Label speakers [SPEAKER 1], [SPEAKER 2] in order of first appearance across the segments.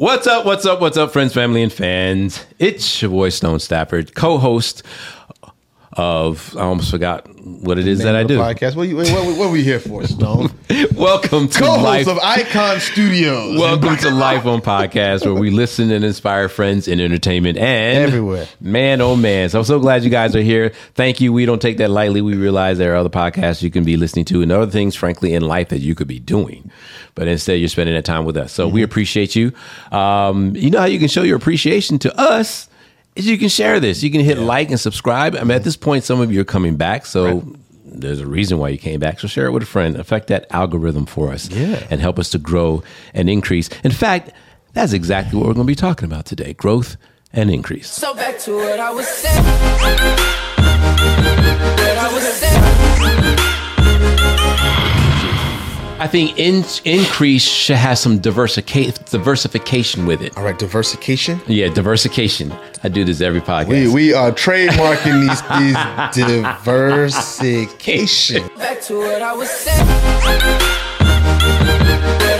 [SPEAKER 1] What's up? What's up? What's up, friends, family, and fans? It's your boy Stone Stafford, co-host of I almost forgot what it is that I
[SPEAKER 2] Name of the
[SPEAKER 1] do.
[SPEAKER 2] Podcast. What, you, what, what, what are we here for, Stone?
[SPEAKER 1] Welcome to
[SPEAKER 2] Co-host
[SPEAKER 1] life.
[SPEAKER 2] of Icon Studios.
[SPEAKER 1] Welcome to Life on Podcast, where we listen and inspire friends in entertainment and
[SPEAKER 2] Everywhere.
[SPEAKER 1] Man, oh man! So I'm so glad you guys are here. Thank you. We don't take that lightly. We realize there are other podcasts you can be listening to and other things, frankly, in life that you could be doing, but instead you're spending that time with us. So
[SPEAKER 2] Mm-hmm.
[SPEAKER 1] we appreciate you. Um, you know how you can show your appreciation to us is you can share this. You can hit like and subscribe. I mean, at this point, some of you are coming back, so. There's a reason why you came back. So share it with a friend. Affect that algorithm for us
[SPEAKER 2] Yeah.
[SPEAKER 1] and help us to grow and increase. In fact, that's exactly what we're going to be talking about today growth and increase.
[SPEAKER 3] So back to what I was saying. What I was saying.
[SPEAKER 1] I think in, increase should have some diversica- diversification with it.
[SPEAKER 2] All right, diversification.
[SPEAKER 1] Yeah, diversification. I do this every podcast.
[SPEAKER 2] We, we are trademarking these, these diversification.
[SPEAKER 3] Back to what I was saying. What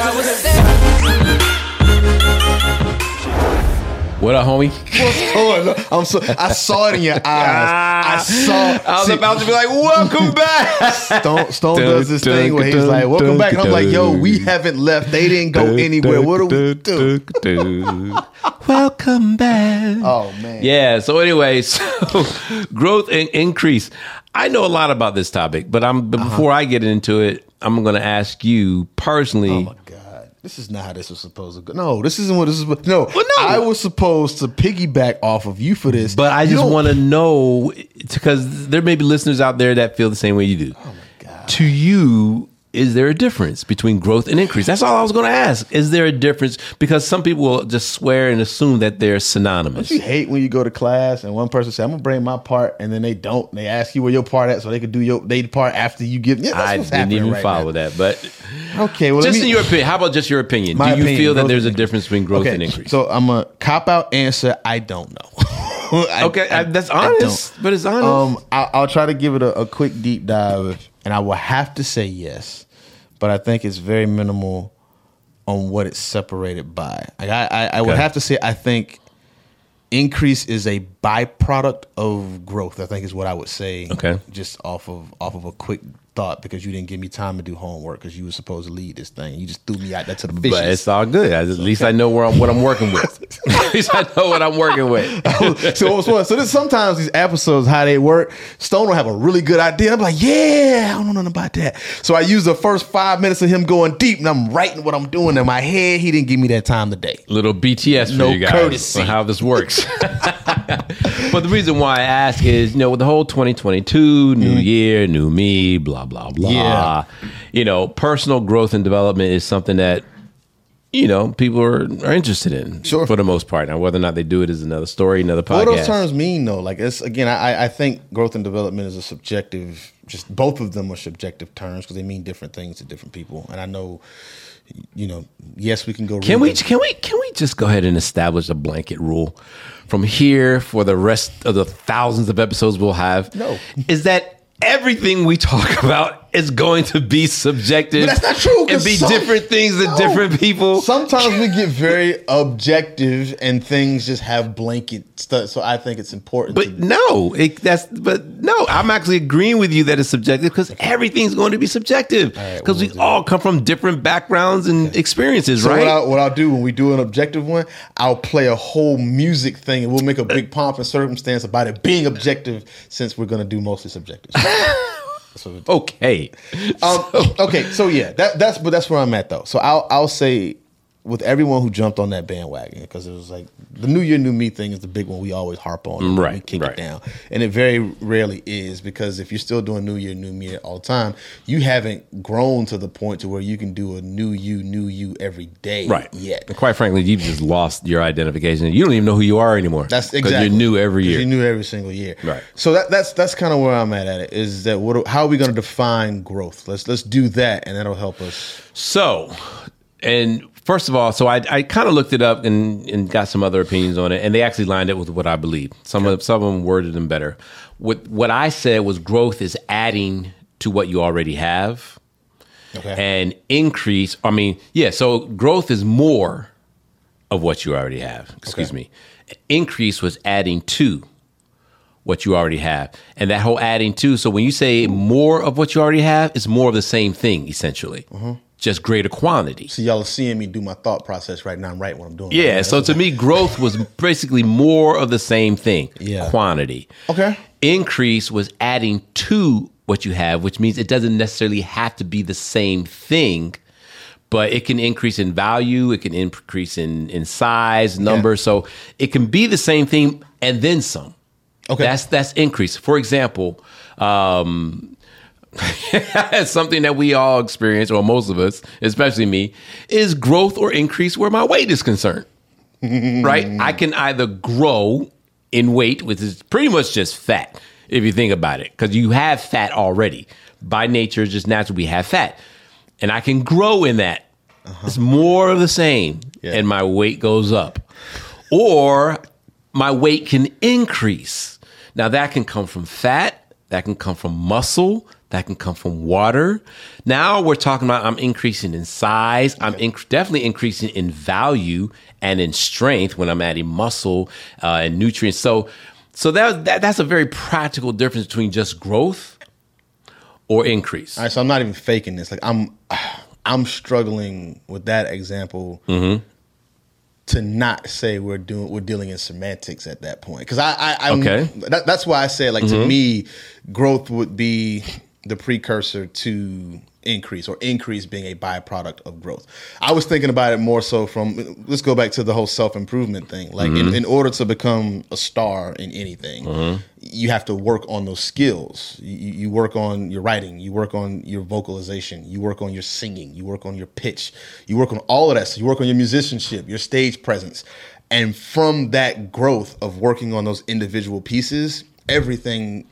[SPEAKER 3] I was saying.
[SPEAKER 1] What up, homie?
[SPEAKER 2] What's going on? I'm so, I saw it in your eyes. I saw.
[SPEAKER 1] I was
[SPEAKER 2] see,
[SPEAKER 1] about to be like, welcome back.
[SPEAKER 2] Stone, Stone
[SPEAKER 1] Dun,
[SPEAKER 2] does this
[SPEAKER 1] dun,
[SPEAKER 2] thing where he's
[SPEAKER 1] dun,
[SPEAKER 2] like, "Welcome back," and I'm like, "Yo, we haven't left. They didn't go anywhere. What do we do?"
[SPEAKER 1] welcome back.
[SPEAKER 2] Oh man.
[SPEAKER 1] Yeah. So anyway, so growth and increase. I know a lot about this topic, but I'm. But
[SPEAKER 2] Uh-huh.
[SPEAKER 1] before I get into it, I'm going to ask you personally.
[SPEAKER 2] Oh my god, this is not how this was supposed to go. No, this isn't what this is. No,
[SPEAKER 1] Well, no.
[SPEAKER 2] I was supposed to piggyback off of you for this,
[SPEAKER 1] But I
[SPEAKER 2] You
[SPEAKER 1] just want to know because there may be listeners out there that feel the same way you do. Oh my
[SPEAKER 2] God.
[SPEAKER 1] To you, is there a difference between growth and increase? That's all I was going to ask. Is there a difference? Because some people will just swear and assume that they're synonymous.
[SPEAKER 2] You hate when you go to class and one person says, "I'm gonna bring my part," and then they don't. They ask you where your part at, so they could do your they part after you give. Yeah, that's
[SPEAKER 1] I didn't even
[SPEAKER 2] right
[SPEAKER 1] follow
[SPEAKER 2] now.
[SPEAKER 1] that, but
[SPEAKER 2] Okay, well,
[SPEAKER 1] just
[SPEAKER 2] me-
[SPEAKER 1] in your opinion, how about just your opinion? Do you
[SPEAKER 2] opinion,
[SPEAKER 1] feel that there's a difference between growth
[SPEAKER 2] okay,
[SPEAKER 1] and increase?
[SPEAKER 2] So I'm a cop out answer. I don't know. I-
[SPEAKER 1] okay, I, that's honest,
[SPEAKER 2] don't.
[SPEAKER 1] but it's honest.
[SPEAKER 2] Um, I, I'll try to give it a, a quick deep dive, and I will have to say yes, but I think it's very minimal on what it's separated by. Like I, I, I would
[SPEAKER 1] Okay.
[SPEAKER 2] have to say I think increase is a byproduct of growth. I think is what I would say.
[SPEAKER 1] Okay.
[SPEAKER 2] just off of off of a quick thought because you didn't give me time to do homework because you were supposed to lead this thing. You just threw me out there to the fishes.
[SPEAKER 1] but it's all good. At least I know where I'm, what I'm working with. At least I know what I'm working with.
[SPEAKER 2] so, so, so this, sometimes these episodes, how they work, Stone will have a really good idea. I'm like, yeah, I don't know nothing about that. So I use the first five minutes of him going deep, and I'm writing what I'm doing in my head. He didn't give me that time today.
[SPEAKER 1] little BTS for
[SPEAKER 2] No
[SPEAKER 1] you guys
[SPEAKER 2] courtesy.
[SPEAKER 1] on how this works. but the reason why I ask is, you know, with the whole 2022, new mm-hmm. year, new me, blah, blah, blah.
[SPEAKER 2] Yeah.
[SPEAKER 1] You know, personal growth and development is something that, you know, people are, are interested in
[SPEAKER 2] Sure.
[SPEAKER 1] for the most part. Now, whether or not they do it is another story, another podcast.
[SPEAKER 2] What do those terms mean, though? Like, it's again, I, I think growth and development is a subjective. Just both of them are subjective terms because they mean different things to different people. And I know, you know, yes, we can go.
[SPEAKER 1] Can we
[SPEAKER 2] the-
[SPEAKER 1] can we can we just go ahead and establish a blanket rule from here for the rest of the thousands of episodes we'll have?
[SPEAKER 2] No.
[SPEAKER 1] Is that everything we talk about is going to be subjective?
[SPEAKER 2] But that's not true,
[SPEAKER 1] And be
[SPEAKER 2] some-
[SPEAKER 1] different things to
[SPEAKER 2] No.
[SPEAKER 1] different people.
[SPEAKER 2] Sometimes we get very objective and things just have blanket stuff. So I think it's important.
[SPEAKER 1] But no, it, that's but no. I'm actually agreeing with you that it's subjective because everything's going to be subjective
[SPEAKER 2] right,
[SPEAKER 1] because
[SPEAKER 2] well,
[SPEAKER 1] we
[SPEAKER 2] we'll
[SPEAKER 1] all come from different backgrounds and experiences,
[SPEAKER 2] so
[SPEAKER 1] right?
[SPEAKER 2] what, I, what I'll do when we do an objective one, I'll play a whole music thing and we'll make a uh, big pomp and circumstance about it being objective since we're going to do mostly subjective. That's what we'll do.
[SPEAKER 1] okay,
[SPEAKER 2] Um, okay, so yeah, that, that's but that's where I'm at though. So I'll I'll say with everyone who jumped on that bandwagon because it was like the New Year, New Me thing is the big one we always harp on, and
[SPEAKER 1] Right,
[SPEAKER 2] We kick
[SPEAKER 1] right.
[SPEAKER 2] it down, and it very rarely is because if you're still doing New Year, New Me all the time, you haven't grown to the point to where you can do a new you, new you every day,
[SPEAKER 1] right?
[SPEAKER 2] Yet.
[SPEAKER 1] And quite frankly, you've just lost your identification. You don't even know who you are anymore.
[SPEAKER 2] That's exactly
[SPEAKER 1] you're new every year.
[SPEAKER 2] You're new every single year,
[SPEAKER 1] Right.
[SPEAKER 2] So that, that's that's kind of where I'm at at it. Is that what? How are we going to define growth? Let's let's do that, and that'll help us.
[SPEAKER 1] So, and first of all, so I, I kind of looked it up and, and got some other opinions on it, and they actually lined it with what I believe. Some of some of them worded them better. What what I said was growth is adding to what you already have,
[SPEAKER 2] Okay.
[SPEAKER 1] and increase. I mean, yeah. So growth is more of what you already have. Excuse me. Increase was adding to what you already have. And that whole adding to, so when you say more of what you already have, it's more of the same thing, essentially.
[SPEAKER 2] Mm-hmm.
[SPEAKER 1] Just greater quantity.
[SPEAKER 2] So y'all are seeing me do my thought process right now. I'm right what I'm doing.
[SPEAKER 1] Yeah,
[SPEAKER 2] right
[SPEAKER 1] so to me, growth was basically more of the same thing.
[SPEAKER 2] Yeah.
[SPEAKER 1] Quantity.
[SPEAKER 2] Okay.
[SPEAKER 1] Increase was adding to what you have, which means it doesn't necessarily have to be the same thing, but it can increase in value, it can increase in, in size, number. So it can be the same thing and then some.
[SPEAKER 2] Okay.
[SPEAKER 1] That's that's increase. For example, um, something that we all experience, or most of us, especially me, is growth or increase where my weight is concerned. right? I can either grow in weight, which is pretty much just fat, if you think about it, because you have fat already. By nature, just naturally, we have fat. And I can grow in that. Uh-huh. It's more of the same,
[SPEAKER 2] Yeah.
[SPEAKER 1] and my weight goes up. Or my weight can increase. Now, that can come from fat, that can come from muscle, that can come from water. Now we're talking about I'm increasing in size. I'm inc- definitely increasing in value and in strength when I'm adding muscle uh, and nutrients. So, so that, that that's a very practical difference between just growth or increase.
[SPEAKER 2] All right, so I'm not even faking this. Like I'm, I'm struggling with that example
[SPEAKER 1] Mm-hmm.
[SPEAKER 2] to not say we're doing we're dealing in semantics at that point because I, I I'm,
[SPEAKER 1] Okay. Mm-hmm.
[SPEAKER 2] That, that's why I say like to me, growth would be the precursor to increase or increase being a byproduct of growth. I was thinking about it more so from let's go back to the whole self improvement thing. Like
[SPEAKER 1] Mm-hmm.
[SPEAKER 2] in, in order to become a star in anything, you have to work on those skills. You, you work on your writing, you work on your vocalization, you work on your singing, you work on your pitch, you work on all of that. So you work on your musicianship, your stage presence. And from that growth of working on those individual pieces, everything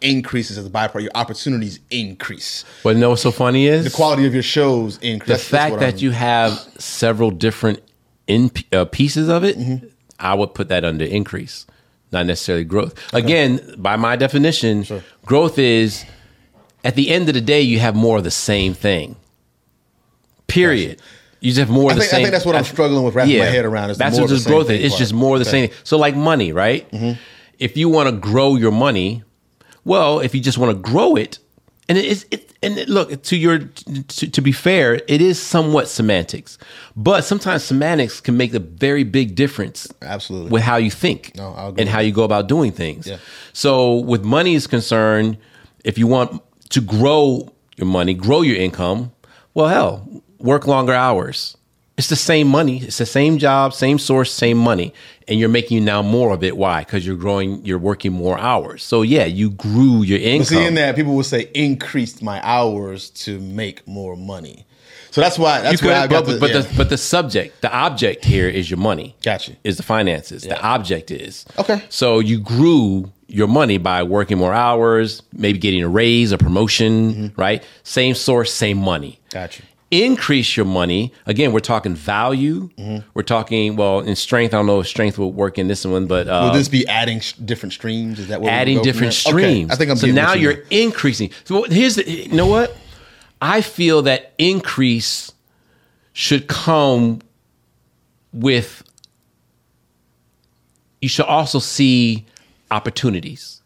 [SPEAKER 2] increases as a byproduct. Your opportunities increase.
[SPEAKER 1] but you know what's so funny is
[SPEAKER 2] The quality of your shows increase.
[SPEAKER 1] the fact that
[SPEAKER 2] I'm-
[SPEAKER 1] you have several different in uh, pieces of it,
[SPEAKER 2] Mm-hmm.
[SPEAKER 1] I would put that under increase, not necessarily growth. Again, by my definition, growth is at the end of the day you have more of the same thing. Period. You just have more
[SPEAKER 2] I
[SPEAKER 1] of the
[SPEAKER 2] think, I think that's what I'm struggling with wrapping my head around. Is
[SPEAKER 1] that's
[SPEAKER 2] more
[SPEAKER 1] what just growth is. It's
[SPEAKER 2] part.
[SPEAKER 1] just more of the
[SPEAKER 2] Okay.
[SPEAKER 1] same. So like money, right?
[SPEAKER 2] Mm-hmm.
[SPEAKER 1] If you want to grow your money, well, if you just want to grow it, and it is, it, and it, look to your to, to be fair, it is somewhat semantics, but sometimes semantics can make a very big difference.
[SPEAKER 2] Absolutely.
[SPEAKER 1] with how you think
[SPEAKER 2] No,
[SPEAKER 1] and how you go about doing things.
[SPEAKER 2] Yeah.
[SPEAKER 1] So with money is concerned, if you want to grow your money, grow your income, well, hell, work longer hours. It's the same money. It's the same job, same source, same money, and you're making now more of it. Why? Because you're growing. You're working more hours. So yeah, you grew your income.
[SPEAKER 2] But see, in that people would say increased my hours to make more money. So that's why
[SPEAKER 1] You
[SPEAKER 2] that's
[SPEAKER 1] could,
[SPEAKER 2] why I got
[SPEAKER 1] but,
[SPEAKER 2] the,
[SPEAKER 1] but
[SPEAKER 2] yeah.
[SPEAKER 1] the but the subject, the object here is your money.
[SPEAKER 2] Gotcha.
[SPEAKER 1] Is the finances. The object is
[SPEAKER 2] Okay.
[SPEAKER 1] So you grew your money by working more hours, maybe getting a raise, a promotion,
[SPEAKER 2] Mm-hmm.
[SPEAKER 1] right? Same source, same money.
[SPEAKER 2] Gotcha.
[SPEAKER 1] Increase your money. Again, we're talking value.
[SPEAKER 2] Mm-hmm.
[SPEAKER 1] We're talking well in strength. I don't know if strength will work in this one, but uh,
[SPEAKER 2] Will this be adding sh- different streams? Is that what
[SPEAKER 1] adding different
[SPEAKER 2] there? Okay,
[SPEAKER 1] streams.
[SPEAKER 2] I think I'm
[SPEAKER 1] so now
[SPEAKER 2] you
[SPEAKER 1] you're increasing. So here's the you know what? I feel that increase should come with you should also see opportunities.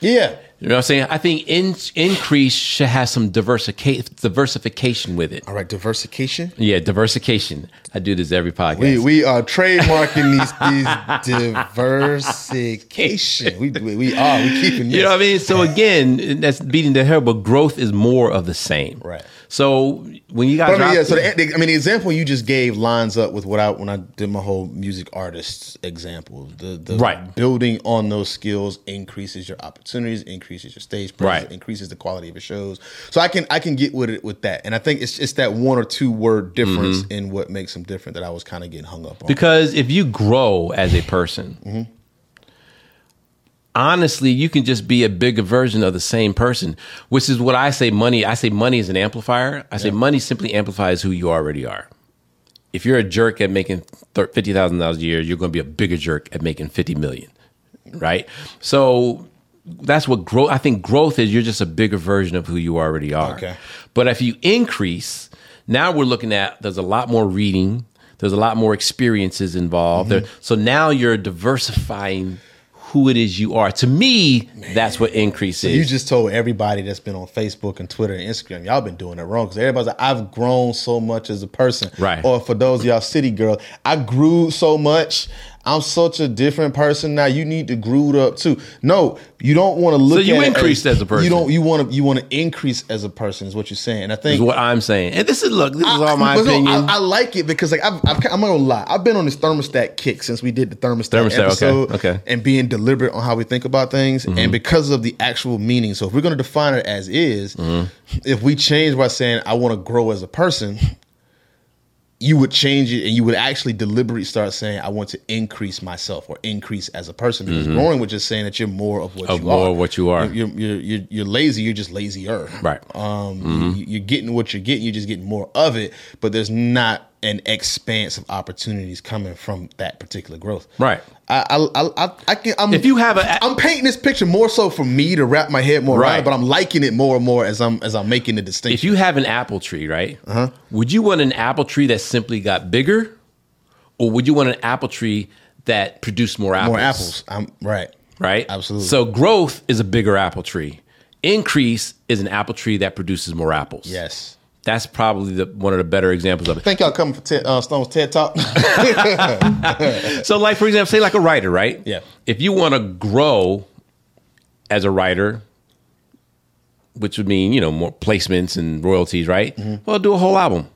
[SPEAKER 2] yeah.
[SPEAKER 1] You know what I'm saying? I think in, increase should have some diversification diversification with it.
[SPEAKER 2] All right, diversification.
[SPEAKER 1] Yeah, diversification. I do this every podcast.
[SPEAKER 2] We we are trademarking these these diversification. We we, we are we keeping this.
[SPEAKER 1] You know what I mean? So again, that's beating the hair, but growth is more of the same.
[SPEAKER 2] Right.
[SPEAKER 1] So when you guys,
[SPEAKER 2] But I mean, yeah. So the, I mean, the example you just gave lines up with what I when I did my whole music artist example. The the
[SPEAKER 1] Right.
[SPEAKER 2] building on those skills increases your opportunities, increases your stage presence,
[SPEAKER 1] Right.
[SPEAKER 2] increases the quality of your shows. So I can I can get with it with that, and I think it's it's that one or two word difference mm-hmm. in what makes them different that I was kind of getting hung up on.
[SPEAKER 1] because if you grow as a person, mm-hmm. Honestly, you can just be a bigger version of the same person. Which is what I say. Money. I say money is an amplifier. I say money simply amplifies who you already are. If you're a jerk at making thir- fifty thousand dollars a year, you're going to be a bigger jerk at making fifty million, right? So that's what growth. I think growth is. You're just a bigger version of who you already are.
[SPEAKER 2] Okay.
[SPEAKER 1] But if you increase, now we're looking at there's a lot more reading, There's a lot more experiences involved.
[SPEAKER 2] Mm-hmm.
[SPEAKER 1] There- so now you're diversifying who it is you are. To me, that's what increase is.
[SPEAKER 2] You just told everybody that's been on Facebook and Twitter and Instagram, y'all been doing it wrong because everybody's like, I've grown so much as a person.
[SPEAKER 1] Right.
[SPEAKER 2] Or for those of y'all city girls, I grew so much. I'm such a different person now. You need to grow up too. No, you don't want to look.
[SPEAKER 1] So you increased as a person.
[SPEAKER 2] You don't. You want to. You want to increase as a person. Is what you're saying. And I think
[SPEAKER 1] is what I'm saying. And this is look, this is all my
[SPEAKER 2] but no,
[SPEAKER 1] opinion.
[SPEAKER 2] I, I like it because like I've, I've, I'm not gonna lie. I've been on this thermostat kick since we did the thermostat,
[SPEAKER 1] Thermostat,
[SPEAKER 2] episode,
[SPEAKER 1] okay. Mm-hmm.
[SPEAKER 2] and being deliberate on how we think about things, and because of the actual meaning. So if we're gonna define it as is,
[SPEAKER 1] Mm-hmm.
[SPEAKER 2] if we change by saying I want to grow as a person, you would change it and you would actually deliberately start saying I want to increase myself or increase as a person because growing was just saying that you're more of what
[SPEAKER 1] Mm-hmm. Of
[SPEAKER 2] you
[SPEAKER 1] more
[SPEAKER 2] are.
[SPEAKER 1] of what you are.
[SPEAKER 2] You're, you're, you're, you're lazy. You're just lazier.
[SPEAKER 1] Right.
[SPEAKER 2] Um, you, you're getting what you're getting. You're just getting more of it, but there's not an expanse of opportunities coming from that particular growth.
[SPEAKER 1] Right.
[SPEAKER 2] I I I, I, can. I'm,
[SPEAKER 1] If you have a-
[SPEAKER 2] I'm painting this picture more so for me to wrap my head more around,
[SPEAKER 1] Right.
[SPEAKER 2] it, but I'm liking it more and more as I'm as I'm making the distinction.
[SPEAKER 1] if you have an apple tree, right?
[SPEAKER 2] Uh-huh.
[SPEAKER 1] Would you want an apple tree that simply got bigger, or would you want an apple tree that produced more apples?
[SPEAKER 2] more apples, I'm right.
[SPEAKER 1] right?
[SPEAKER 2] Absolutely.
[SPEAKER 1] So growth is a bigger apple tree. Increase is an apple tree that produces more apples.
[SPEAKER 2] Yes.
[SPEAKER 1] That's probably the, one of the better examples of it.
[SPEAKER 2] Thank y'all coming for Ted, uh, Stone's TED Talk.
[SPEAKER 1] So, like for example, say like a writer, right?
[SPEAKER 2] Yeah.
[SPEAKER 1] If you want to grow as a writer, which would mean you know more placements and royalties, right?
[SPEAKER 2] Mm-hmm.
[SPEAKER 1] Well, do a whole album.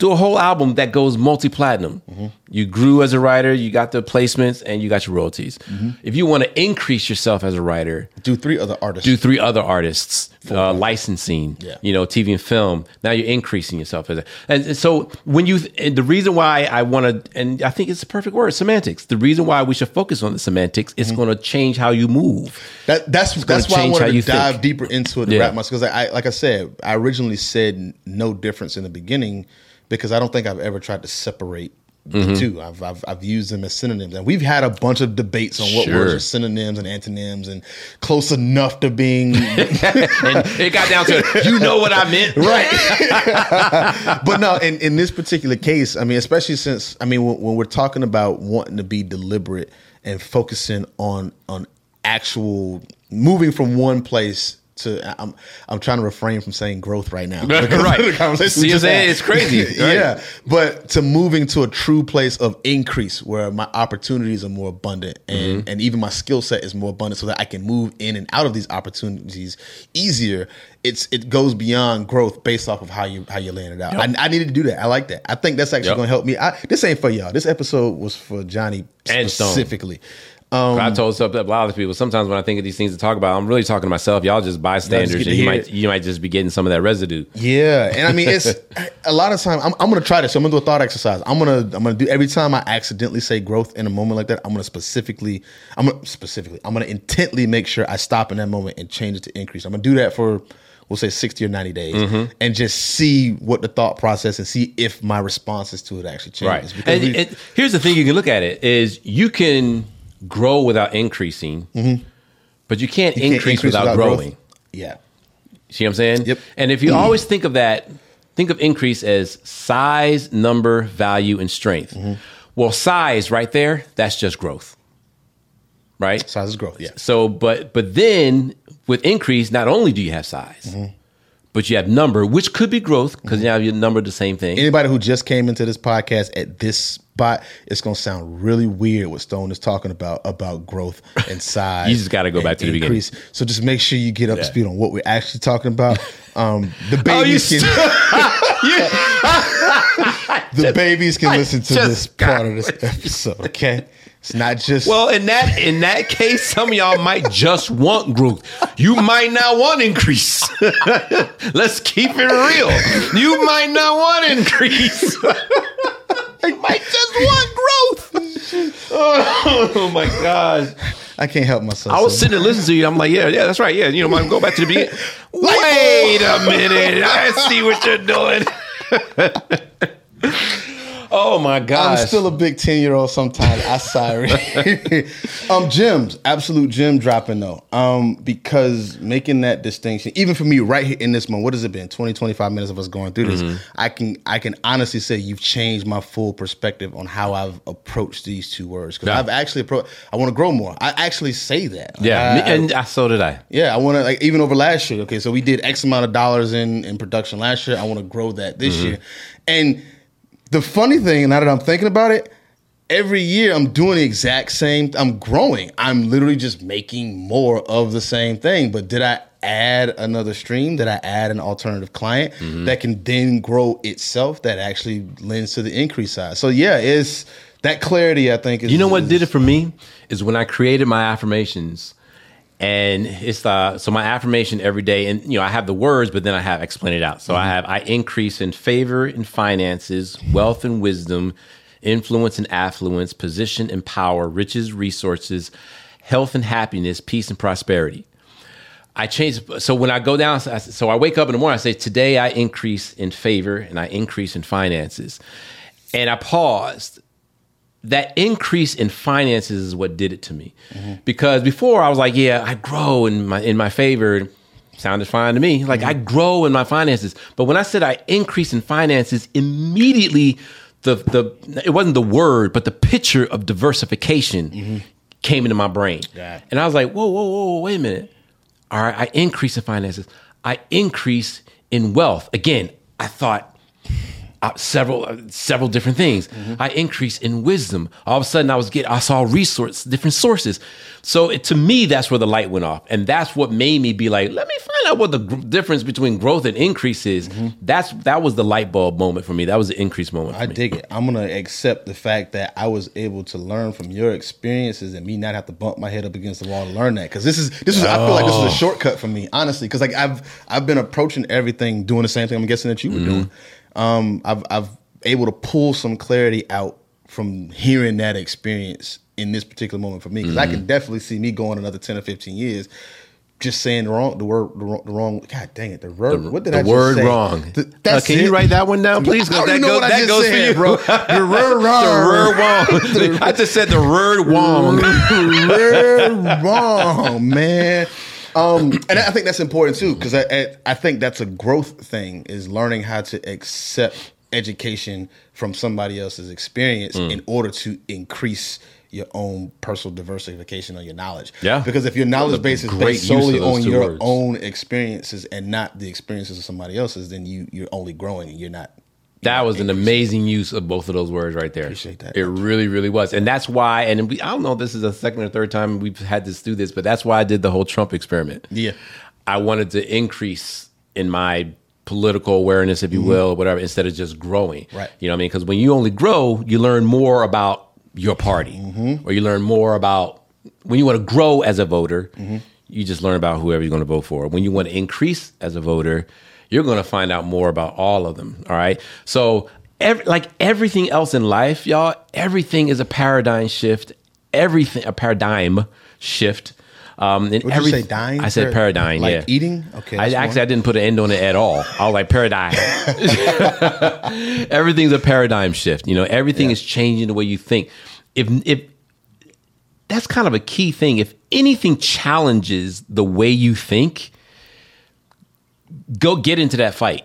[SPEAKER 1] Do a whole album that goes multi platinum.
[SPEAKER 2] Mm-hmm.
[SPEAKER 1] You grew as a writer, you got the placements, and you got your royalties.
[SPEAKER 2] Mm-hmm.
[SPEAKER 1] If you want to increase yourself as a writer,
[SPEAKER 2] Do three other artists.
[SPEAKER 1] do three other artists, uh, licensing,
[SPEAKER 2] Yeah.
[SPEAKER 1] you know, TV and film. Now you're increasing yourself as a, and, and so when you, and the reason why I want to, and I think it's the perfect word, semantics. The reason why we should focus on the semantics is going to change how you move.
[SPEAKER 2] That, that's that's why I wanted to dive
[SPEAKER 1] think.
[SPEAKER 2] deeper into it to
[SPEAKER 1] Yeah.
[SPEAKER 2] wrap myself because I, I like I said I originally said no difference in the beginning because I don't think I've ever tried to separate
[SPEAKER 1] Mm-hmm.
[SPEAKER 2] the two. I've, I've I've used them as synonyms and we've had a bunch of debates on what
[SPEAKER 1] Sure.
[SPEAKER 2] words are synonyms and antonyms and close enough to being
[SPEAKER 1] And it got down to, you know what I meant?
[SPEAKER 2] right. but no, in, in this particular case, I mean, especially since I mean, when, when we're talking about wanting to be deliberate and focusing on on actual moving from one place to, I'm I'm trying to refrain from saying growth right now.
[SPEAKER 1] Right.
[SPEAKER 2] the conversation
[SPEAKER 1] See
[SPEAKER 2] we
[SPEAKER 1] what I'm
[SPEAKER 2] just
[SPEAKER 1] saying? It's crazy, right?
[SPEAKER 2] yeah, but to moving to a true place of increase where my opportunities are more abundant and
[SPEAKER 1] Mm-hmm.
[SPEAKER 2] and even my skill set is more abundant, so that I can move in and out of these opportunities easier. It's it goes beyond growth based off of how you how you laying it out. I, I needed to do that. I like that. I think that's actually
[SPEAKER 1] Yep.
[SPEAKER 2] going to help me. I, this ain't for y'all. This episode was for Johnny
[SPEAKER 1] And Stone.
[SPEAKER 2] Um,
[SPEAKER 1] I told some- a lot of people. Sometimes when I think of these things to talk about, I'm really talking to myself. Y'all just bystanders, and you might
[SPEAKER 2] it.
[SPEAKER 1] you might just be getting some of that residue.
[SPEAKER 2] Yeah, and I mean it's a lot of time. I'm, I'm gonna try this. I'm gonna do a thought exercise. I'm gonna I'm gonna do every time I accidentally say growth in a moment like that. I'm gonna specifically I'm gonna specifically I'm gonna intently make sure I stop in that moment and change it to increase. I'm gonna do that for we'll say 60 or 90 days
[SPEAKER 1] Mm-hmm.
[SPEAKER 2] and just see what the thought process and see if my responses to it actually changes.
[SPEAKER 1] Right. And,
[SPEAKER 2] we-
[SPEAKER 1] and here's the thing you can look at it is you can grow without increasing, but you can't,
[SPEAKER 2] you can't
[SPEAKER 1] increase, without,
[SPEAKER 2] growth.
[SPEAKER 1] growing.
[SPEAKER 2] Yeah.
[SPEAKER 1] See what I'm saying?
[SPEAKER 2] Yep.
[SPEAKER 1] And if you always think of that, think of increase as size, number, value, and strength.
[SPEAKER 2] Mm-hmm.
[SPEAKER 1] Well, size right there, that's just growth. Right?
[SPEAKER 2] Size is growth. Yeah.
[SPEAKER 1] So, but but then with increase, not only do you have size,
[SPEAKER 2] Mm-hmm.
[SPEAKER 1] but you have number, which could be growth because now your number the same thing.
[SPEAKER 2] Anybody who just came into this podcast at this spot, it's gonna sound really weird what Stone is talking about about growth and size.
[SPEAKER 1] You just gotta go back to the beginning.
[SPEAKER 2] increase. So just make sure you get up
[SPEAKER 1] Yeah.
[SPEAKER 2] to speed on what we're actually talking about. Um, the
[SPEAKER 1] Oh,
[SPEAKER 2] babies can the babies can listen to this part of this episode. Okay, it's not just
[SPEAKER 1] Well, in that in that case, some of y'all might just want growth. You might not want increase. Let's keep it real. You might not want increase. You just want growth. Oh, my gosh.
[SPEAKER 2] I can't help myself.
[SPEAKER 1] I was
[SPEAKER 2] So-
[SPEAKER 1] sitting and listening to you. I'm like, yeah, yeah, that's right. Yeah, you know, man, go back to the beginning. Wait a minute. I see what you're doing. Oh my god!
[SPEAKER 2] I'm still a big 10 year old sometimes. I sorry. um, gems, absolute gem dropping though. Um, because making that distinction, even for me right here in this moment, what has it been? 20, 25 minutes of us going through this.
[SPEAKER 1] Mm-hmm.
[SPEAKER 2] I can I can honestly say you've changed my full perspective on how I've approached these two words. Because
[SPEAKER 1] Yeah.
[SPEAKER 2] I've actually approached I want to grow more. I actually say that. Like,
[SPEAKER 1] yeah,
[SPEAKER 2] I-
[SPEAKER 1] and I, so did I.
[SPEAKER 2] yeah, I want to like even over last year. Okay, so we did X amount of dollars in in production last year. I want to grow that this
[SPEAKER 1] Mm-hmm.
[SPEAKER 2] year. And the funny thing, now that I'm thinking about it, every year I'm doing the exact same. I'm growing. I'm literally just making more of the same thing. But did I add another stream? Did I add an alternative client
[SPEAKER 1] Mm-hmm.
[SPEAKER 2] that can then grow itself? That actually lends to the increase side. So yeah, it's that clarity. I think is
[SPEAKER 1] You know what
[SPEAKER 2] is-
[SPEAKER 1] did it for me is when I created my affirmations, and it's uh so my affirmation every day, and you know I have the words, but then I have explain it out. So I have I increase in favor in finances, wealth and wisdom, influence and affluence, position and power, riches, resources, health and happiness, peace and prosperity. I change. So when I go down, so I- so I wake up in the morning, I say, Today I increase in favor and I increase in finances. And I paused. That increase in finances is what did it to me. Because before I was like, Yeah, I grow in my in my favor. Sounded fine to me. Like I grow in my finances. But when I said I increase in finances, immediately the the it wasn't the word, but the picture of diversification came into my brain.
[SPEAKER 2] It.
[SPEAKER 1] And I was like, whoa, whoa, whoa, wait a minute. All right, I increase in finances. I increase in wealth. Again, I thought uh, several uh, several different things. I increased in wisdom. All of a sudden, I was get I saw resource different sources. So it, to me, that's where the light went off, and that's what made me be like, let me find out what the gr- difference between growth and increase is. That's that was the light bulb moment for me. That was the increase moment.
[SPEAKER 2] I
[SPEAKER 1] me.
[SPEAKER 2] dig it. I'm gonna accept the fact that I was able to learn from your experiences and me not have to bump my head up against the wall to learn that. Because this is this is I feel like this is a shortcut for me, honestly. Because like I've I've been approaching everything doing the same thing. I'm guessing that you were doing. Um, I've I've able to pull some clarity out from hearing that experience in this particular moment for me. Because I can definitely see me going another ten or fifteen years. Just saying the wrong, the word, the wrong, the wrong. God dang it, the word. what did
[SPEAKER 1] the
[SPEAKER 2] I just
[SPEAKER 1] word
[SPEAKER 2] say?
[SPEAKER 1] wrong.
[SPEAKER 2] Th-
[SPEAKER 1] Uh,
[SPEAKER 2] that's
[SPEAKER 1] can you write that one down, please?
[SPEAKER 2] I
[SPEAKER 1] that
[SPEAKER 2] know
[SPEAKER 1] goes-
[SPEAKER 2] what I
[SPEAKER 1] that
[SPEAKER 2] just
[SPEAKER 1] goes for
[SPEAKER 2] said,
[SPEAKER 1] you.
[SPEAKER 2] bro. The word wrong.
[SPEAKER 1] The word wrong. I just said the word wrong.
[SPEAKER 2] We're wrong, man. Um, and I think that's important too, because I, I I think that's a growth thing is learning how to accept education from somebody else's experience
[SPEAKER 1] Mm.
[SPEAKER 2] in order to increase your own personal diversification on your knowledge.
[SPEAKER 1] Yeah.
[SPEAKER 2] Because if your knowledge base is based solely on your
[SPEAKER 1] words.
[SPEAKER 2] own experiences and not the experiences of somebody else's, then you you're only growing and you're not.
[SPEAKER 1] That was an amazing use of both of those words right there.
[SPEAKER 2] Appreciate that.
[SPEAKER 1] It really, really was, and that's why. And we, I don't know if this is the second or third time we've had to do this, but that's why I did the whole Trump experiment.
[SPEAKER 2] Yeah.
[SPEAKER 1] I wanted to increase in my political awareness, if you will, or whatever, instead of just growing.
[SPEAKER 2] Mm-hmm. Right.
[SPEAKER 1] You know what I mean? Because when you only grow, you learn more about your party,
[SPEAKER 2] Mm-hmm.
[SPEAKER 1] or you learn more about when you want to grow as a voter.
[SPEAKER 2] Mm-hmm.
[SPEAKER 1] You just learn about whoever you're going to vote for. When you want to increase as a voter, you're going to find out more about all of them. All right. So, every, like everything else in life, y'all, everything is a paradigm shift. Everything a paradigm shift. Um, and
[SPEAKER 2] What'd you say, dime?
[SPEAKER 1] I said
[SPEAKER 2] Par-
[SPEAKER 1] paradigm.
[SPEAKER 2] like
[SPEAKER 1] yeah,
[SPEAKER 2] eating? Okay,
[SPEAKER 1] I actually
[SPEAKER 2] one.
[SPEAKER 1] I didn't put an end on it at all. I was like paradigm. Everything's a paradigm shift. You know, everything is changing the way you think. If if that's kind of a key thing. If anything challenges the way you think, go get into that fight.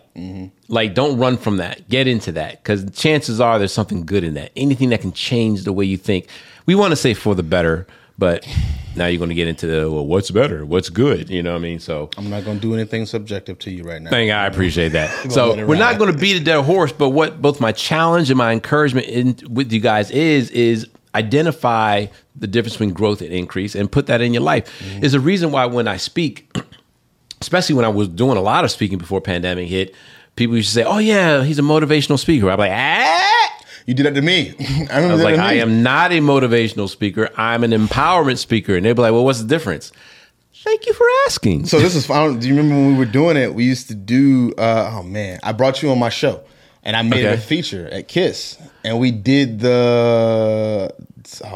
[SPEAKER 1] Like, don't run from that. Get into that because chances are there's something good in that. Anything that can change the way you think. We want to say for the better, but now you're going to get into the well, what's better, what's good. You know what I mean? So
[SPEAKER 2] I'm not going to do anything subjective to you right now.
[SPEAKER 1] Thank I appreciate that. so we're not going to beat a dead horse, but what both my challenge and my encouragement in, with you guys is is identify the difference between growth and increase and put that in your life.
[SPEAKER 2] Mm-hmm.
[SPEAKER 1] Is the reason why when I speak, especially when I was doing a lot of speaking before pandemic hit, people used to say, "Oh yeah, he's a motivational speaker." I'm like, ah.
[SPEAKER 2] You did that to me. I,
[SPEAKER 1] I was like, I am not a motivational speaker. I'm an empowerment speaker, and they'd be like, "Well, what's the difference?" Thank you for asking.
[SPEAKER 2] So this is. I don't- Do you remember when we were doing it? We used to do. Uh, oh man, I brought you on my show, and I made it a feature at Kiss, and we did the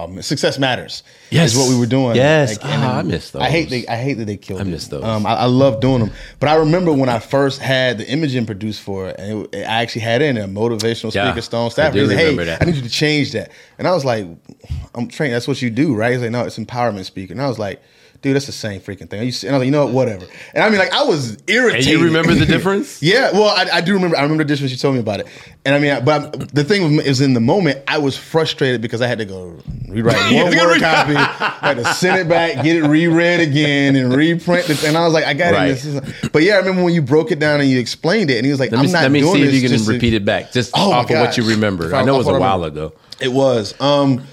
[SPEAKER 2] man, success matters.
[SPEAKER 1] Yes.
[SPEAKER 2] is what we were doing.
[SPEAKER 1] Yes.
[SPEAKER 2] and
[SPEAKER 1] Ah, I miss those.
[SPEAKER 2] I hate they, I hate that they killed.
[SPEAKER 1] I miss those.
[SPEAKER 2] Um, I, I love doing them, but I remember when I first had the imaging produced for it, and it, I actually had in a motivational
[SPEAKER 1] Yeah,
[SPEAKER 2] speaker, Stone
[SPEAKER 1] I
[SPEAKER 2] Stafford.
[SPEAKER 1] do
[SPEAKER 2] He said, "Hey,
[SPEAKER 1] that.
[SPEAKER 2] I need you to change that," and I was like, "I'm trained. That's what you do, right?" He's like, "No, it's empowerment speaker," and I was like. Dude, that's the same freaking thing. I And I was like, you know what, whatever. And I mean, like, I was irritated.
[SPEAKER 1] And you remember the difference?
[SPEAKER 2] Yeah, well, I, I do remember. I remember the difference. You told me about it, and I mean, I- but I'm- the thing was, is in the moment, I was frustrated because I had to go rewrite one word
[SPEAKER 1] re-
[SPEAKER 2] copy, I had to send it back, get it reread again, and reprint it. And I was like, I got
[SPEAKER 1] Right.
[SPEAKER 2] it. in the system. But yeah, I remember when you broke it down and you explained it, and he was like,
[SPEAKER 1] Let
[SPEAKER 2] I'm
[SPEAKER 1] me,
[SPEAKER 2] not
[SPEAKER 1] let me see if you can
[SPEAKER 2] just to-
[SPEAKER 1] repeat it back, just
[SPEAKER 2] Oh
[SPEAKER 1] off of what you remember.
[SPEAKER 2] If
[SPEAKER 1] I know it was a while ago.
[SPEAKER 2] It was. Um,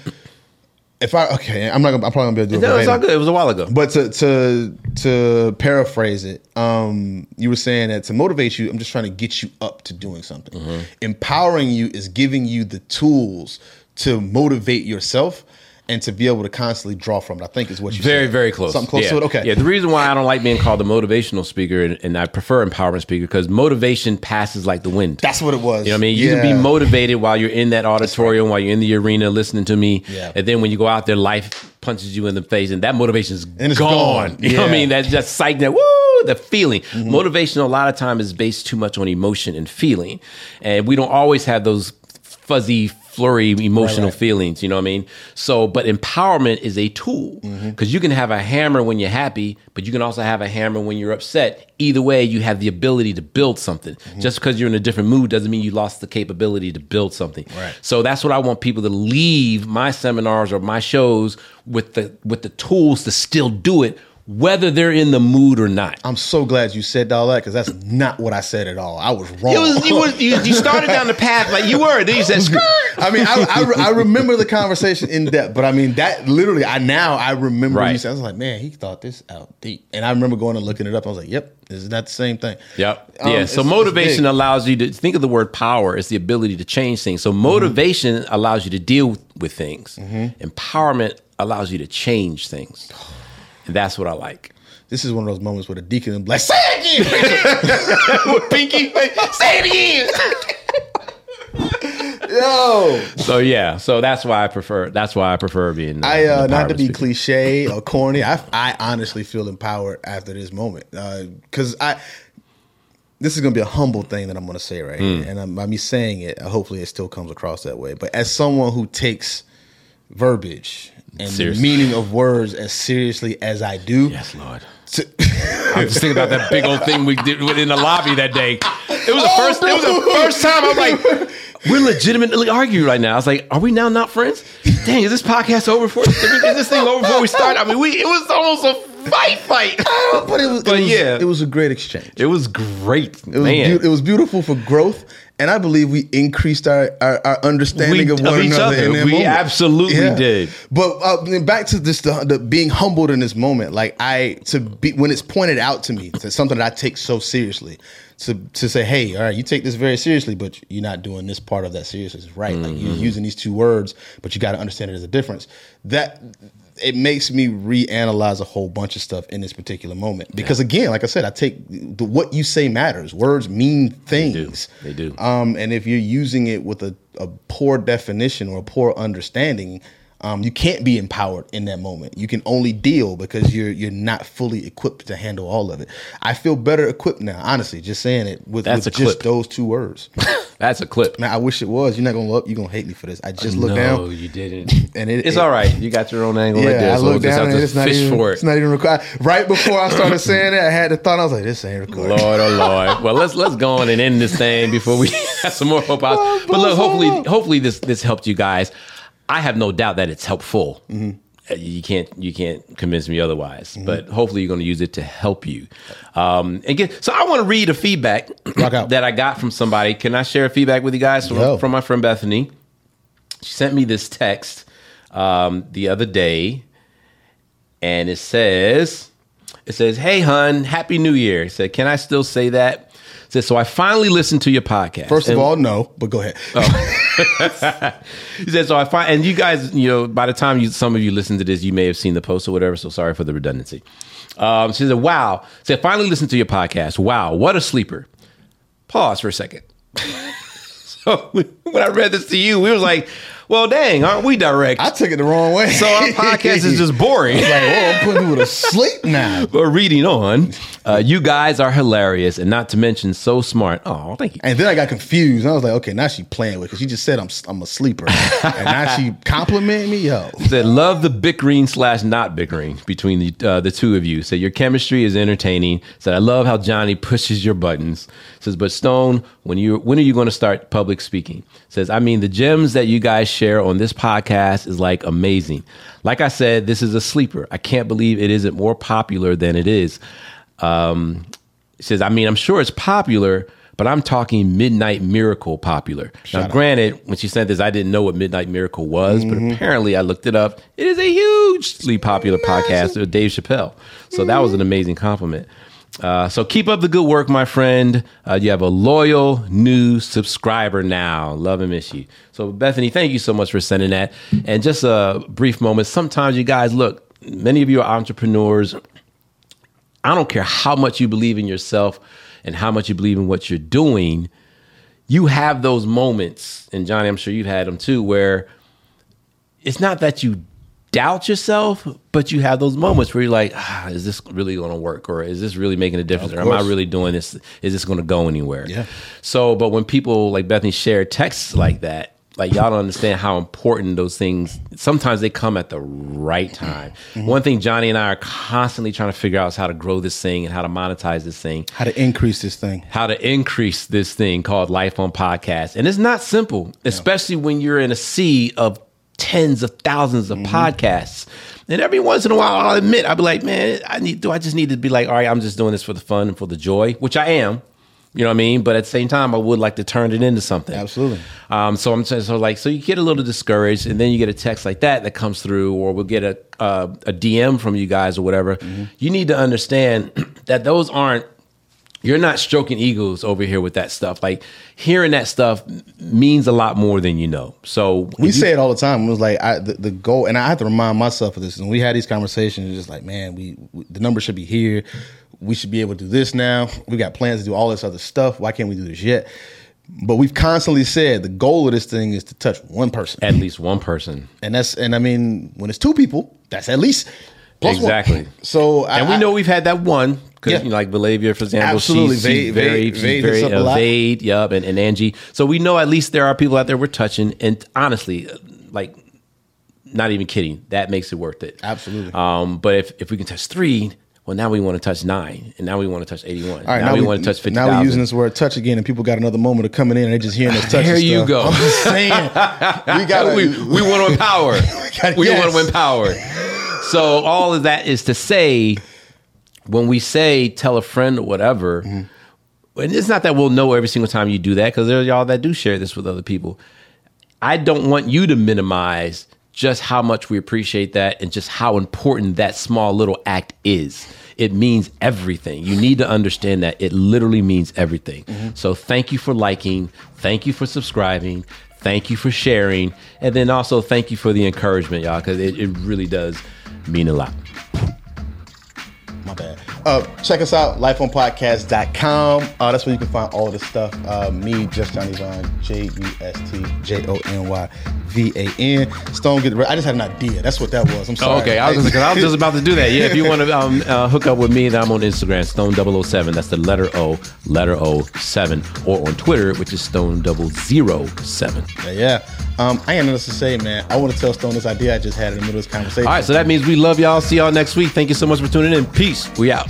[SPEAKER 2] if I okay, I'm not. Gonna, I'm probably gonna be able to do it.
[SPEAKER 1] No, it's all good. It was a while ago.
[SPEAKER 2] But to to to paraphrase it, um, you were saying that to motivate you, I'm just trying to get you up to doing something.
[SPEAKER 1] Mm-hmm.
[SPEAKER 2] Empowering you is giving you the tools to motivate yourself and to be able to constantly draw from it. I think is what you
[SPEAKER 1] Very,
[SPEAKER 2] said.
[SPEAKER 1] very close.
[SPEAKER 2] Something close
[SPEAKER 1] yeah.
[SPEAKER 2] to it. Okay.
[SPEAKER 1] Yeah. The reason why I don't like being called a motivational speaker and, and I prefer empowerment speaker because motivation passes like the wind.
[SPEAKER 2] That's what it was.
[SPEAKER 1] You know what I mean? You can be motivated while you're in that auditorium, while you're in the arena listening to me.
[SPEAKER 2] Yeah.
[SPEAKER 1] And then when you go out there, life punches you in the face and that motivation is gone.
[SPEAKER 2] gone.
[SPEAKER 1] You know what I mean? That's just psych that woo, the feeling.
[SPEAKER 2] Mm-hmm.
[SPEAKER 1] Motivation a lot of time is based too much on emotion and feeling. And we don't always have those fuzzy flurry emotional
[SPEAKER 2] right.
[SPEAKER 1] feelings you know what i mean so but empowerment is a tool
[SPEAKER 2] Mm-hmm.
[SPEAKER 1] because you can have a hammer when you're happy but you can also have a hammer when you're upset either way you have the ability to build something
[SPEAKER 2] Mm-hmm.
[SPEAKER 1] just because you're in a different mood doesn't mean you lost the capability to build something
[SPEAKER 2] Right.
[SPEAKER 1] so that's what i want people to leave my seminars or my shows with the with the tools to still do it whether they're in the mood or not
[SPEAKER 2] I'm so glad you said all that because that's not what I said at all. I was wrong.
[SPEAKER 1] it was, you, was you, you started down the path like you were. Then you said, "Skirt."
[SPEAKER 2] I mean, I, I, I remember the conversation in depth, but I mean that literally. I now I remember
[SPEAKER 1] Right.
[SPEAKER 2] you said. I was like, man, he thought this out deep, and I remember going and looking it up. I was like, yep, is that the same thing?
[SPEAKER 1] Yep.
[SPEAKER 2] Um,
[SPEAKER 1] yeah. So motivation allows you to think of the word power as the ability to change things. So motivation allows you to deal with things.
[SPEAKER 2] Mm-hmm.
[SPEAKER 1] Empowerment allows you to change things. And that's what I like.
[SPEAKER 2] This is one of those moments where the deacon is like, say it again,
[SPEAKER 1] With pinky, say it again.
[SPEAKER 2] yo.
[SPEAKER 1] so yeah. So that's why I prefer. That's why I prefer being. Uh,
[SPEAKER 2] I uh, not to be cliche or corny. I I honestly feel empowered after this moment because I. This is going to be a humble thing that I'm going to say right here, and I'm, by me saying it, hopefully it still comes across that way. But as someone who takes verbiage and
[SPEAKER 1] Seriously.
[SPEAKER 2] the meaning of words as seriously as I do,
[SPEAKER 1] Yes, Lord.
[SPEAKER 2] to-
[SPEAKER 1] I'm just thinking about that big old thing we did in the lobby that day. It was the oh, first. It was the first time I was like, "We're legitimately arguing right now." I was like, "Are we now not friends?" Dang, is this podcast over for? Is this thing over before we start? I mean, we. It was almost a fight, fight.
[SPEAKER 2] but it was,
[SPEAKER 1] But
[SPEAKER 2] it was,
[SPEAKER 1] yeah.
[SPEAKER 2] it was a great exchange.
[SPEAKER 1] It was great,
[SPEAKER 2] It was,
[SPEAKER 1] man.
[SPEAKER 2] beau- it was beautiful for growth, and I believe we increased our our, our understanding
[SPEAKER 1] We-
[SPEAKER 2] of one
[SPEAKER 1] of
[SPEAKER 2] another.
[SPEAKER 1] other.
[SPEAKER 2] In that
[SPEAKER 1] We
[SPEAKER 2] moment.
[SPEAKER 1] absolutely did.
[SPEAKER 2] But uh, back to this, the, the being humbled in this moment. Like I to be when it's pointed out to me, to something that I take so seriously. To, to say, hey, all right, you take this very seriously, but you're not doing this part of that seriousness right. Like you're
[SPEAKER 1] Mm-hmm.
[SPEAKER 2] using these two words, but you got to understand it as a difference. That it makes me reanalyze a whole bunch of stuff in this particular moment. Because again, like I said, I take the, what you say matters. Words mean things.
[SPEAKER 1] They do.
[SPEAKER 2] Um, and if you're using it with a, a poor definition or a poor understanding, um, you can't be empowered in that moment. You can only deal because you're you're not fully equipped to handle all of it. I feel better equipped now, honestly. Just saying it with, with just those two words.
[SPEAKER 1] That's a clip.
[SPEAKER 2] Man, I wish it was. You're not gonna look. You're gonna hate me for this. I just looked
[SPEAKER 1] no,
[SPEAKER 2] down.
[SPEAKER 1] No, you didn't.
[SPEAKER 2] And it-
[SPEAKER 1] it's
[SPEAKER 2] it-
[SPEAKER 1] all right. You got your own angle right
[SPEAKER 2] Yeah,
[SPEAKER 1] there.
[SPEAKER 2] I
[SPEAKER 1] So we'll
[SPEAKER 2] looked down and it's not
[SPEAKER 1] fish
[SPEAKER 2] even.
[SPEAKER 1] for
[SPEAKER 2] It's not even recorded. Right before I started saying it, I had the thought. I was like, "This ain't recorded."
[SPEAKER 1] Lord, oh Lord. Well, let's let's go on and end this thing before we have some more hope. Out.
[SPEAKER 2] Oh,
[SPEAKER 1] But look, hopefully, hopefully this this helped you guys. I have no doubt that it's helpful.
[SPEAKER 2] Mm-hmm.
[SPEAKER 1] You can't you can't convince me otherwise. But hopefully, you're going to use it to help you. Um, again, so I want to read a feedback that I got from somebody. Can I share a feedback with you guys from,
[SPEAKER 2] Yo.
[SPEAKER 1] from my friend Bethany? She sent me this text um, the other day, and it says, "It says, hey hun, happy New Year." It said, "Can I still say that?" It says, "So I finally listened to your podcast."
[SPEAKER 2] First of
[SPEAKER 1] And-
[SPEAKER 2] all, no, but go ahead.
[SPEAKER 1] he said, "So I find, and you guys, you know, by the time you some of you listen to this, you may have seen the post or whatever. So sorry for the redundancy." Um, she said, "Wow." Said, "Finally listened to your podcast. Wow, what a sleeper." Pause for a second. so when I read this to you, we was like, Well, dang, aren't we direct?
[SPEAKER 2] I took it the wrong way.
[SPEAKER 1] so our podcast is just boring.
[SPEAKER 2] like, oh, I'm putting people to sleep now.
[SPEAKER 1] But reading on, uh, you guys are hilarious and not to mention so smart. Oh, thank you.
[SPEAKER 2] And then I got confused. I was like, okay, now she playing with because she just said I'm I'm a sleeper, and now she complimenting me, yo.
[SPEAKER 1] Said love the bickering slash not bickering between the uh, the two of you. Said your chemistry is entertaining. Said I love how Johnny pushes your buttons. Says but Stone, when you when are you going to start public speaking? Says I mean the gems that you guys share on this podcast is like amazing. Like I said, this is a sleeper. I can't believe it isn't more popular than it is. Um, says, I mean, I'm sure it's popular, but I'm talking Midnight Miracle popular. now, granted, when she said this, I didn't know what Midnight Miracle was, but apparently I looked it up. It is a hugely popular podcast with Dave Chappelle. So that was an amazing compliment. Uh, so keep up the good work, my friend. Uh, you have a loyal new subscriber now. Love and miss you. So Bethany, thank you so much for sending that. And just a brief moment. Sometimes you guys look. Many of you are entrepreneurs. I don't care how much you believe in yourself and how much you believe in what you're doing. You have those moments, and Johnny, I'm sure you've had them too, where it's not that you doubt yourself, but you have those moments where you're like, ah, is this really going to work? Or is this really making a difference? Or am I really doing this? Is this going to go anywhere?
[SPEAKER 2] Yeah.
[SPEAKER 1] So, but when people like Bethany share texts like that, like y'all don't understand how important those things sometimes they come at the right time. One thing Johnny and I are constantly trying to figure out is how to grow this thing and how to monetize this thing
[SPEAKER 2] How to increase this thing?
[SPEAKER 1] how to increase this thing called Life on Podcast. And it's not simple, especially when you're in a sea of tens of thousands of podcasts. And every once in a while, I'll admit, I'll be like, man, I need, do I just need to be like, all right, I'm just doing this for the fun and for the joy, which I am. You know what I mean? But at the same time, I would like to turn it into something.
[SPEAKER 2] Absolutely.
[SPEAKER 1] Um, so I'm saying, so like, so you get a little discouraged, and then you get a text like that that comes through, or we'll get a uh, a DM from you guys or whatever. You need to understand that those aren't. You're not stroking egos over here with that stuff. Like hearing that stuff means a lot more than you know. So
[SPEAKER 2] We say it all the time. It was like I, the, the goal, and I have to remind myself of this. And we had these conversations, just like, man, we, we the number should be here. We should be able to do this now. We got plans to do all this other stuff. Why can't we do this yet? But we've constantly said the goal of this thing is to touch one person,
[SPEAKER 1] at least one person,
[SPEAKER 2] and that's and I mean when it's two people, that's at least plus one.
[SPEAKER 1] Exactly.
[SPEAKER 2] So I-
[SPEAKER 1] and we know we've had that one because
[SPEAKER 2] Yeah.
[SPEAKER 1] you know, like Valavia, for example,
[SPEAKER 2] Absolutely.
[SPEAKER 1] she's, she's very, she's very
[SPEAKER 2] hits up a
[SPEAKER 1] uh. Vade, yup, and, and Angie. So we know at least there are people out there we're touching, and honestly, like, not even kidding, that makes it worth it.
[SPEAKER 2] Absolutely.
[SPEAKER 1] Um, but if if we can touch three, well, now we want to touch nine, and now we want to touch eighty-one.
[SPEAKER 2] All right,
[SPEAKER 1] now, we, want to touch fifty
[SPEAKER 2] Now we're using this word touch again, and people got another moment of coming in and they just hearing us touch. Here
[SPEAKER 1] you
[SPEAKER 2] stuff.
[SPEAKER 1] go.
[SPEAKER 2] I'm just saying, we got
[SPEAKER 1] we, we want to empower.
[SPEAKER 2] gotta-
[SPEAKER 1] we
[SPEAKER 2] yes.
[SPEAKER 1] want to empower. So all of that is to say, when we say tell a friend or whatever,
[SPEAKER 2] Mm-hmm.
[SPEAKER 1] and it's not that we'll know every single time you do that because there's y'all that do share this with other people. I don't want you to minimize just how much we appreciate that and just how important that small little act is. It means everything. You need to understand that it literally means everything. So thank you for liking, thank you for subscribing, thank you for sharing, and then also thank you for the encouragement, y'all, because it, it really does mean a lot.
[SPEAKER 2] My bad. Uh, check us out, lifeonpodcast.com. Uh, that's where you can find all of this stuff. Uh, me, just Johnny Vaughn, J U S T J O N Y V A N. Stone get. I just had an idea. That's what that was. I'm sorry.
[SPEAKER 1] Oh, okay, I was, cause I was just about to do that. Yeah, if you want to um, uh, hook up with me, then I'm on Instagram, Stone007. That's the letter O, letter O seven, or on Twitter, which is Stone007.
[SPEAKER 2] yeah. Um, I ain't nothing to say, man. I want to tell Stone this idea I just had in the middle of this conversation.
[SPEAKER 1] All right, so that means we love y'all. See y'all next week. Thank you so much for tuning in. Peace. We out.